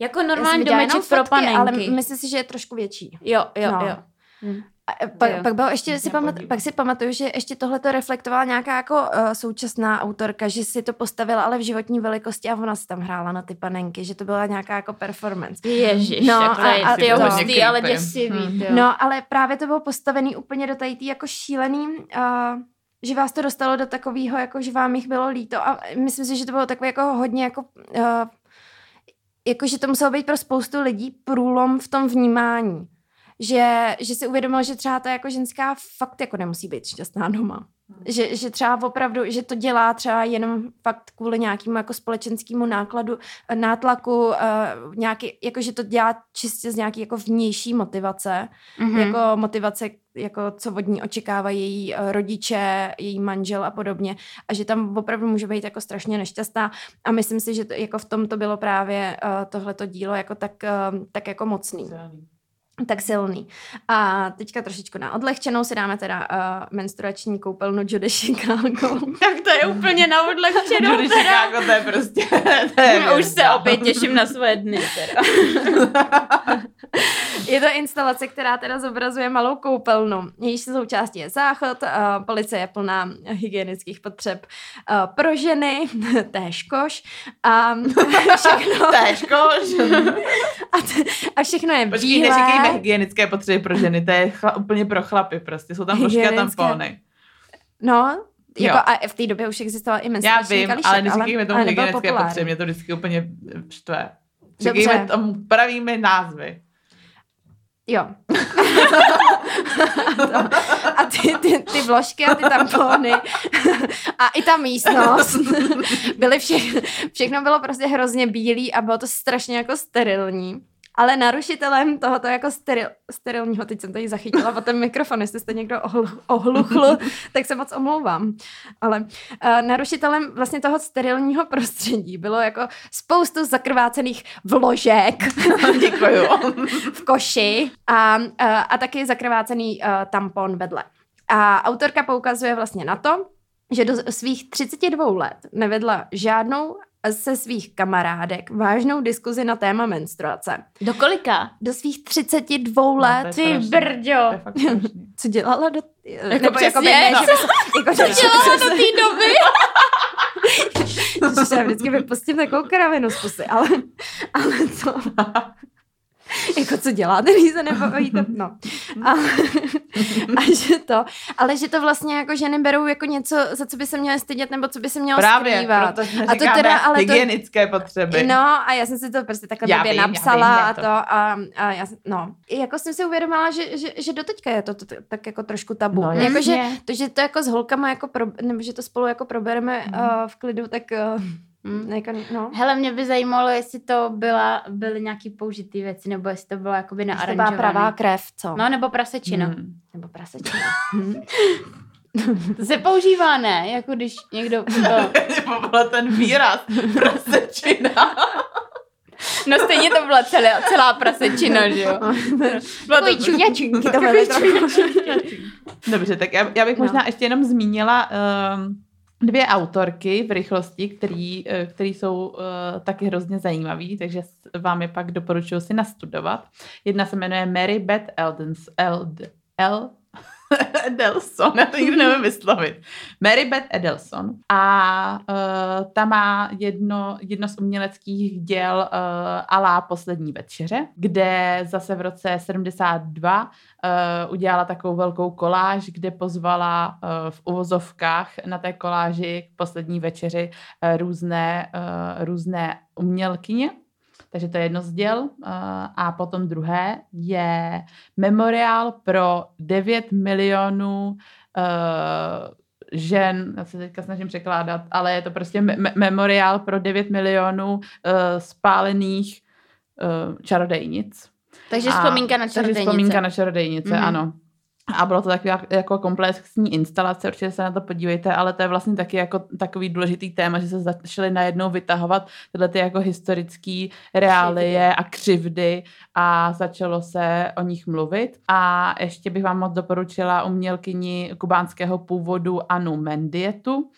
Jako normální domeček pro panenky. Ale myslím si, že je trošku větší. Jo, jo, no. jo. Hm. A pak, pak, bylo ještě, si pamat, pak si pamatuju, že ještě tohle to reflektovala nějaká jako uh, současná autorka, že si to postavila ale v životní velikosti a ona si tam hrála na ty panenky, že to byla nějaká jako performance. Ježiš, no, a, a, ty to, hustý, ale děsivý. Hmm. No, ale právě to bylo postavený úplně do tady jako šílený, uh, že vás to dostalo do takového, jako že vám jich bylo líto a myslím si, že to bylo takové jako hodně jako uh, jako, že to muselo být pro spoustu lidí průlom v tom vnímání že, že si uvědomil, že třeba ta jako ženská fakt jako nemusí být šťastná doma. Hmm. Že, že třeba opravdu, že to dělá třeba jenom fakt kvůli nějakému jako společenskému nákladu, eh, nátlaku, uh, nějaký, jako že to dělá čistě z nějaké jako vnější motivace, mm-hmm. jako motivace, jako co od ní očekávají její uh, rodiče, její manžel a podobně a že tam opravdu může být jako strašně nešťastná a myslím si, že to, jako v tom to bylo právě uh, tohleto dílo jako tak, uh, tak jako mocný. Tak silný. A teďka trošičku na odlehčenou si dáme teda uh, menstruační koupelnu Judy Chicago. tak to je úplně na odlehčenou Judy Chicago, to je prostě... To je Už se opět těším na svoje dny teda. je to instalace, která teda zobrazuje malou koupelnu. Jejíž součástí je záchod, policie je plná hygienických potřeb pro ženy, též koš a všechno... též koš. a, t- a všechno je Počkej, bílé. neříkejme hygienické potřeby pro ženy, to je chla, úplně pro chlapy prostě, jsou tam vložky a tampony. No, jako a v té době už existovala i menstruační Já vím, kalíšek, ale neříkejme tomu hygienické potřeby, mě to vždycky úplně štve. Říkejme tomu pravými názvy. Jo. a ty, ty, ty vložky a ty tampony a i ta místnost byly vše, všechno bylo prostě hrozně bílý a bylo to strašně jako sterilní. Ale narušitelem tohoto jako steril, sterilního, teď jsem tady zachytila o ten mikrofon, jestli jste někdo ohluchl, tak se moc omlouvám. Ale uh, narušitelem vlastně toho sterilního prostředí bylo jako spoustu zakrvácených vložek. Děkuju. v koši a, uh, a taky zakrvácený uh, tampon vedle. A autorka poukazuje vlastně na to, že do svých 32 let nevedla žádnou se svých kamarádek vážnou diskuzi na téma menstruace. Do kolika? Do svých 32 no, let. Ty brďo. Co dělala do... Jako Nebo jako ne, no. že, jako, Co dělala do té doby? že já vždycky vypustím takovou kravinu z pusy, ale, ale co? jako co děláte, když se nebavíte, no. A, a, že to, ale že to vlastně jako ženy berou jako něco, za co by se měly stydět, nebo co by se mělo Právě, skrývat. a to teda, ale hygienické to, potřeby. No a já jsem si to prostě takhle já vím, napsala já vím, a to, a, a já, no. Jako jsem si uvědomila, že, že, že doteďka je to, to, to tak jako trošku tabu. No, jako, že, to, že to jako s holkama jako pro, nebo že to spolu jako probereme mm. uh, v klidu, tak uh, Hmm. Jako, no. Hele, mě by zajímalo, jestli to byla, byly nějaký použitý věci, nebo jestli to bylo jakoby na To byla pravá krev, co? No, nebo prasečina. Hmm. Nebo prasečina. to se používá, ne? Jako když někdo... To... byl ten výraz, prasečina. No stejně to byla celá, celá prasečina, že jo? Byla to čuňačinky, to byly Dobře, tak já, já bych no. možná ještě jenom zmínila um, dvě autorky v rychlosti, který, eh, který jsou uh, taky hrozně zajímavý, takže vám je pak doporučuji si nastudovat. Jedna se jmenuje Mary Beth Eldens, Eld, El, Edelson, já to nikdy nevím vyslovit. Mary Beth Edelson. A uh, ta má jedno, jedno z uměleckých děl uh, Alá poslední večeře, kde zase v roce 72 uh, udělala takovou velkou koláž, kde pozvala uh, v uvozovkách na té koláži k poslední večeři uh, různé, uh, různé umělkyně takže to je jedno z děl. A potom druhé je memoriál pro 9 milionů žen, já se teďka snažím překládat, ale je to prostě me- memoriál pro 9 milionů uh, spálených uh, čarodejnic. Takže vzpomínka na čarodejnice. Takže vzpomínka na čarodejnice, mm-hmm. ano. A bylo to taková jako komplexní instalace, určitě se na to podívejte, ale to je vlastně taky jako takový důležitý téma, že se začaly najednou vytahovat tyhle ty jako historické reálie a křivdy a začalo se o nich mluvit. A ještě bych vám moc doporučila umělkyni kubánského původu Anu Mendietu,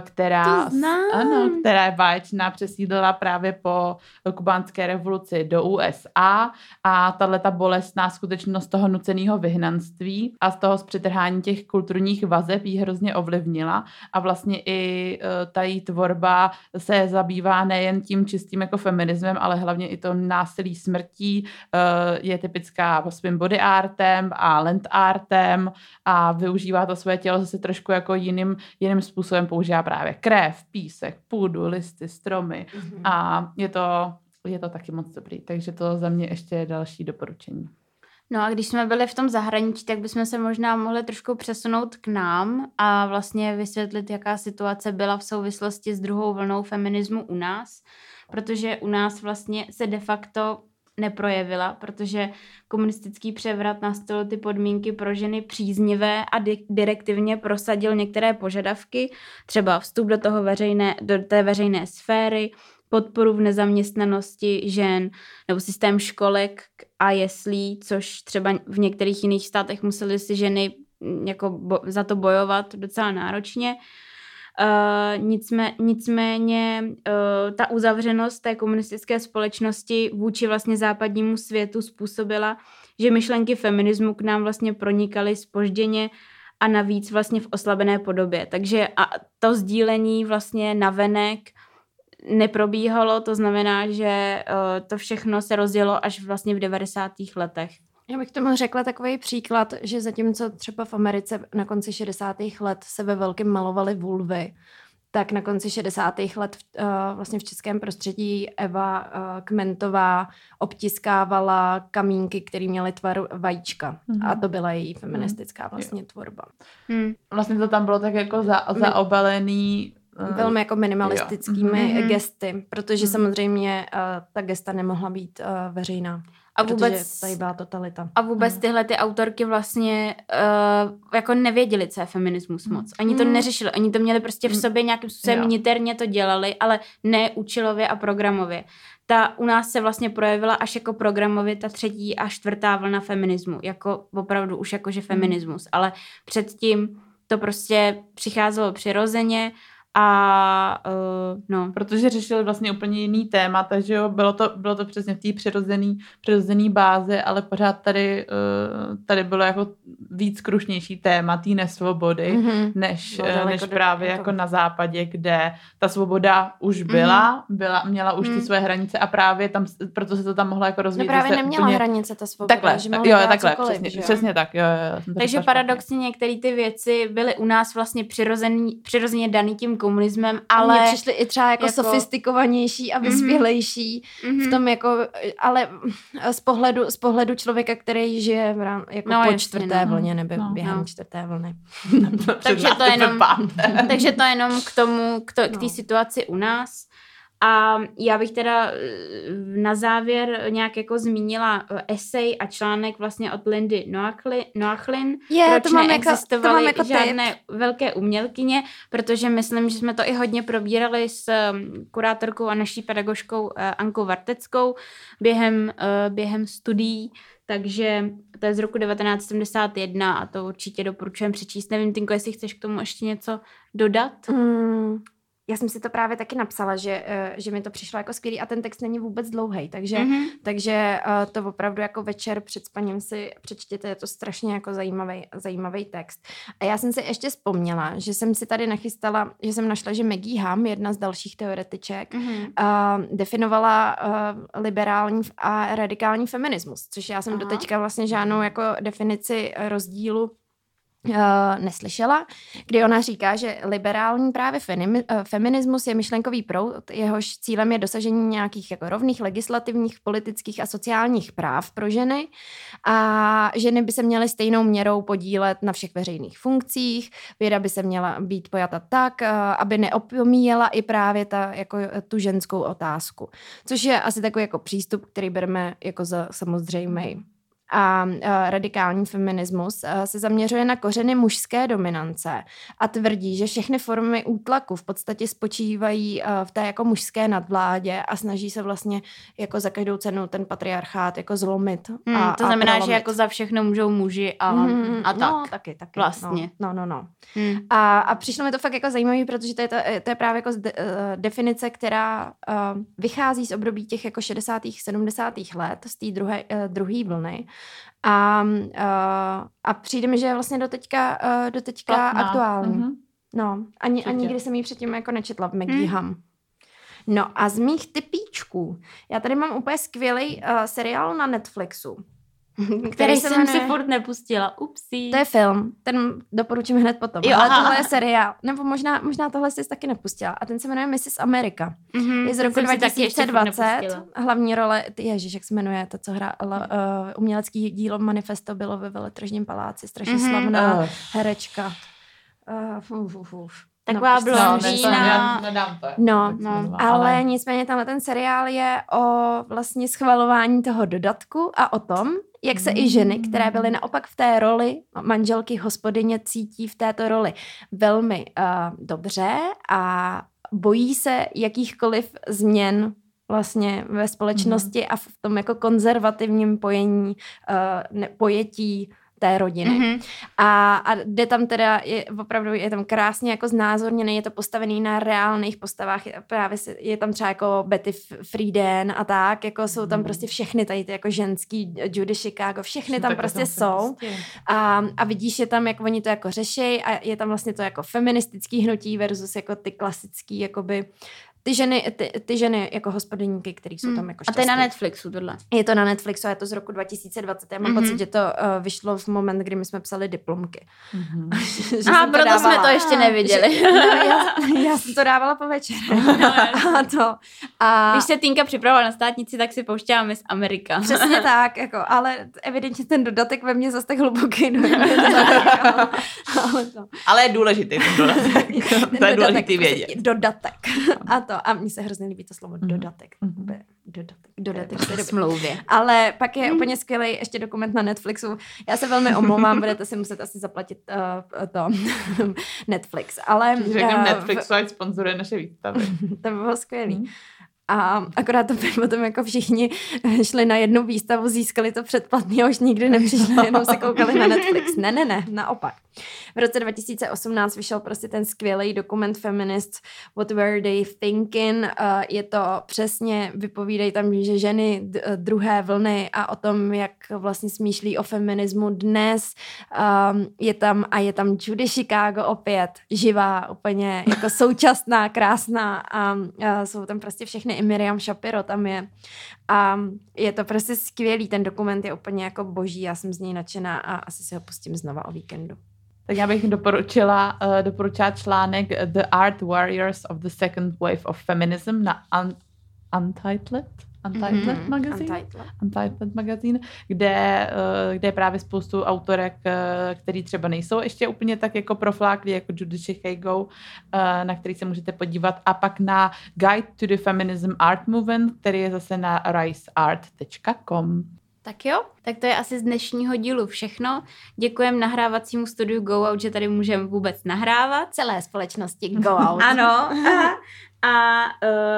která, ano, která je báječná, přesídlila právě po kubánské revoluci do USA a tahle ta bolestná skutečnost toho nuceného vyhnanství a z toho zpřetrhání těch kulturních vazeb jí hrozně ovlivnila. A vlastně i uh, ta její tvorba se zabývá nejen tím čistým jako feminismem, ale hlavně i to násilí smrtí, uh, je typická svým body artem a land artem a využívá to své tělo zase trošku jako jiným, jiným způsobem používá používá právě krev, písek, půdu, listy, stromy mm-hmm. a je to, je to taky moc dobrý. Takže to za mě ještě je další doporučení. No a když jsme byli v tom zahraničí, tak bychom se možná mohli trošku přesunout k nám a vlastně vysvětlit, jaká situace byla v souvislosti s druhou vlnou feminismu u nás, protože u nás vlastně se de facto neprojevila, protože komunistický převrat nastavil ty podmínky pro ženy příznivé a di- direktivně prosadil některé požadavky, třeba vstup do, toho veřejné, do té veřejné sféry, podporu v nezaměstnanosti žen nebo systém školek a jeslí, což třeba v některých jiných státech museli si ženy jako bo- za to bojovat docela náročně. Uh, nicmé, nicméně uh, ta uzavřenost té komunistické společnosti vůči vlastně západnímu světu způsobila, že myšlenky feminismu k nám vlastně pronikaly spožděně a navíc vlastně v oslabené podobě. Takže a to sdílení vlastně navenek neprobíhalo, to znamená, že uh, to všechno se rozjelo až vlastně v 90. letech. Já bych tomu řekla takový příklad, že zatímco třeba v Americe na konci 60. let se ve velkém malovaly vulvy, tak na konci 60. let uh, vlastně v českém prostředí Eva uh, Kmentová obtiskávala kamínky, které měly tvar vajíčka. Mm-hmm. A to byla její feministická mm. vlastně tvorba. Mm. Vlastně to tam bylo tak jako za, zaobalený velmi jako minimalistickými mm-hmm. gesty, protože mm-hmm. samozřejmě uh, ta gesta nemohla být uh, veřejná. A vůbec, tady byla totalita. A vůbec mm. tyhle ty autorky vlastně uh, jako nevěděli, co je feminismus moc. Ani to mm. neřešili, oni to měli prostě v mm. sobě nějakým způsobem jo. niterně to dělali, ale ne účelově a programově. Ta u nás se vlastně projevila až jako programově ta třetí a čtvrtá vlna feminismu. Jako opravdu už jakože feminismus. Ale předtím to prostě přicházelo přirozeně A uh, no. Protože řešili vlastně úplně jiný téma, takže jo, bylo to, bylo to přesně v té přirozený, přirozený bázi, ale pořád tady, uh, tady bylo jako víc krušnější téma té nesvobody, mm-hmm. než, uh, než právě jako na západě, kde ta svoboda už byla, mm-hmm. byla měla už mm. ty své hranice a právě tam, proto se to tam mohlo jako rozvíjet. No právě neměla úplně... hranice ta svoboda, takhle, že jo, takhle, cokoliv, přesně, přesně tak. Jo, jo, Takže paradoxně některé ty věci byly u nás vlastně přirozený, přirozeně daný tím komunismem, ale... Mně přišly i třeba jako, jako... sofistikovanější a mhm. vyspělejší mm-hmm. v tom jako, ale z pohledu, z pohledu člověka, který žije v rám, jako no, po jasně, čtvrté no. vlně nebo no, během no. čtvrté vlny. takže, to jenom, takže to jenom k tomu, k, to, k té no. situaci u nás. A já bych teda eh, na závěr nějak jako zmínila eh, esej a článek vlastně od Lindy Noachlin, Je, proč to mám neexistovaly jako, to mám jako žádné typ. velké umělkyně, protože myslím, že jsme to i hodně probírali s mm, kurátorkou a naší pedagožkou eh, Ankou Varteckou během, během studií, takže to je z roku 1971 a to určitě doporučujem přečíst. Nevím, Tinko, jestli chceš k tomu ještě něco dodat? Mm, já jsem si to právě taky napsala, že, eh, že mi to přišlo jako skvělý a ten text není vůbec dlouhý, takže, mm-hmm. takže eh, to opravdu jako večer před spaním si přečtěte, je to strašně jako zajímavý, zajímavý text. A já jsem si ještě vzpomněla, že jsem si tady nachystala, že jsem našla, že Maggie Ham, jedna z dalších teoretiček, mm-hmm. uh, definovala uh, liberální a radikální feminismus, což já jsem Aha. doteďka vlastně žádnou jako definici rozdílu Uh, neslyšela, kdy ona říká, že liberální právě uh, feminismus je myšlenkový proud, jehož cílem je dosažení nějakých jako rovných legislativních, politických a sociálních práv pro ženy a ženy by se měly stejnou měrou podílet na všech veřejných funkcích, věda by se měla být pojata tak, uh, aby neopomíjela i právě ta, jako, tu ženskou otázku, což je asi takový jako přístup, který bereme jako za samozřejmý a radikální feminismus se zaměřuje na kořeny mužské dominance a tvrdí, že všechny formy útlaku v podstatě spočívají v té jako mužské nadvládě a snaží se vlastně jako za každou cenu ten patriarchát jako zlomit. Hmm, a, to a znamená, prolomit. že jako za všechno můžou muži a, hmm, a tak. No, taky, taky. Vlastně. No, no, no. no. Hmm. A, a přišlo mi to fakt jako zajímavé, protože to je, to, to je právě jako de, definice, která uh, vychází z období těch jako 60. 70. let, z té druhé, uh, druhé vlny a, uh, a přijde mi, že je vlastně doteďka, uh, doteďka Platná. aktuální. Mm-hmm. No, ani, ani nikdy jsem ji předtím jako nečetla v Maggie mm. Ham. No a z mých typíčků, já tady mám úplně skvělý uh, seriál na Netflixu. Který, který jsem jmenuje... si furt nepustila. Upsí. To je film, ten doporučím hned potom. Jo, Ale aha. tohle je seriál, nebo možná, možná tohle jsi taky nepustila. A ten se jmenuje Mrs. America. Mm-hmm, je z roku 2020. Hlavní role, ježiš, jak se jmenuje, to, co hrála uh, umělecký dílo Manifesto bylo ve Veletržním paláci. Strašně mm-hmm. slavná uh. herečka. Uh, fuf, uf, uf. Taková no, blondýna. No, no, no, ale, ale nicméně tenhle ten seriál je o vlastně schvalování toho dodatku a o tom, jak se mm. i ženy, které byly naopak v té roli manželky hospodyně, cítí v této roli velmi uh, dobře a bojí se jakýchkoliv změn vlastně ve společnosti mm. a v tom jako konzervativním pojení, uh, ne, pojetí té rodiny. Mm-hmm. A, a jde tam teda, je, opravdu je tam krásně jako znázorněný, je to postavený na reálných postavách, je, právě je tam třeba jako Betty Friedan a tak, jako jsou tam mm. prostě všechny tady ty jako ženský Judy Chicago, všechny tam prostě jsou. Prostě. A, a vidíš je tam, jak oni to jako řeší a je tam vlastně to jako feministický hnutí versus jako ty klasický jakoby ty ženy, ty, ty ženy jako hospodyníky, které jsou hmm. tam jako šťastný. A to je na Netflixu tohle? Je to na Netflixu a je to z roku 2020. Já mám mm-hmm. pocit, že to uh, vyšlo v moment, kdy my jsme psali diplomky. Mm-hmm. a proto dávala, jsme to ještě neviděli. Že, no, já, já jsem to dávala po večer. No, a to. A... Když se Týnka připravovala na státnici, tak si pouštěla z Amerika. Přesně tak, jako, ale evidentně ten dodatek ve mně zase tak hluboký. No, ale, to. ale je důležitý ten dodatek. to je důležitý vědět. Dodatek. A to a mně se hrozně líbí to slovo mm. dodatek. Mm. Dodatek. Dodatek. v smlouvě. Ale pak je mm. úplně skvělý ještě dokument na Netflixu. Já se velmi omlouvám, budete si muset asi zaplatit uh, to Netflix. Ale, Když řekneme uh, Netflix, ať sponzoruje naše výstavy. to by bylo skvělý. Mm. A akorát to potom jako všichni šli na jednu výstavu, získali to předplatný a už nikdy nepřišli, jenom se koukali na Netflix. Ne, ne, ne, naopak. V roce 2018 vyšel prostě ten skvělý dokument Feminists What Were They Thinking. Uh, je to přesně, vypovídají tam, že ženy druhé vlny a o tom, jak vlastně smýšlí o feminismu dnes. Um, je tam a je tam Judy Chicago opět, živá, úplně jako současná, krásná a, a jsou tam prostě všechny, i Miriam Shapiro tam je. A je to prostě skvělý, ten dokument je úplně jako boží, já jsem z něj nadšená a asi si ho pustím znova o víkendu. Tak já bych doporučila, uh, doporučila článek The Art Warriors of the Second Wave of Feminism na un- Untitled, Untitled mm-hmm. magazine, Untitled. Untitled magazine, kde, uh, kde je právě spoustu autorek, uh, který třeba nejsou ještě úplně tak jako profláklí, jako Judy Chicago, uh, na který se můžete podívat. A pak na Guide to the Feminism Art Movement, který je zase na riseart.com. Tak jo, tak to je asi z dnešního dílu všechno. Děkujeme nahrávacímu studiu Go Out, že tady můžeme vůbec nahrávat. Celé společnosti Go Out. ano. A, a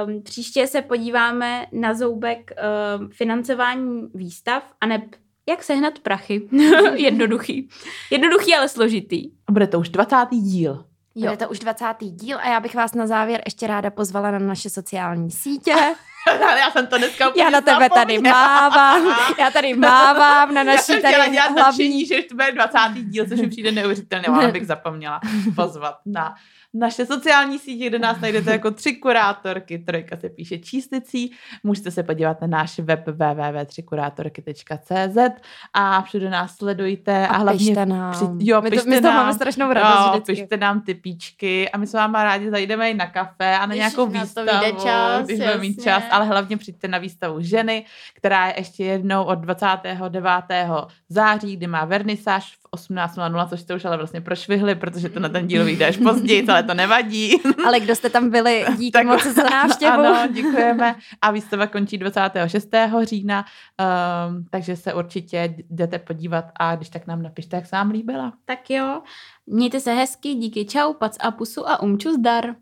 um, příště se podíváme na zoubek um, financování výstav a ne jak sehnat prachy. Jednoduchý. Jednoduchý, ale složitý. Bude to už 20. díl. Jo. Bude to už 20. díl a já bych vás na závěr ještě ráda pozvala na naše sociální sítě. já jsem to dneska Já na tebe tady mávám, já tady mávám na naší já tady hlavní. že to bude 20. díl, což mi přijde neuvěřitelné, ale bych zapomněla pozvat na naše sociální sítě, kde nás najdete jako tři kurátorky. Trojka se píše číslicí. Můžete se podívat na náš web www.třikurátorky.cz a všude nás sledujte a, a hlavně nám. Při, jo, my, to, my nám, máme strašnou radost jo, vždycky. pište nám ty píčky a my s váma rádi zajdeme i na kafe a na Ježiš, nějakou výstavu, to čas, když budeme mít čas, ale hlavně přijďte na výstavu ženy, která je ještě jednou od 29. září, kdy má vernisáž v 18.00, což jste už ale vlastně prošvihli, protože to na ten díl vyjde až později, ale to nevadí. Ale kdo jste tam byli, díky tak, moc za návštěvu. Ano, děkujeme. A výstava končí 26. října, um, takže se určitě jdete podívat a když tak nám napište, jak se vám líbila. Tak jo, mějte se hezky, díky, čau, pac a pusu a umču zdar.